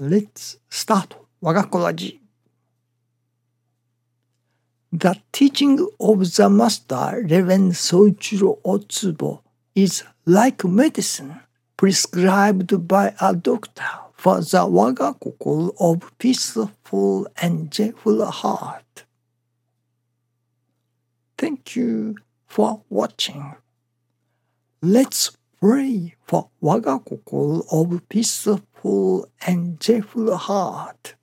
Let's start 我が子ラジ The teaching of the master Reverend Soichiro Otsubo is like medicine prescribed by a doctor for the 我が心 of peaceful and joyful heart. Thank you for watching. Let's pray for 我が心 of peaceful and joyful heart.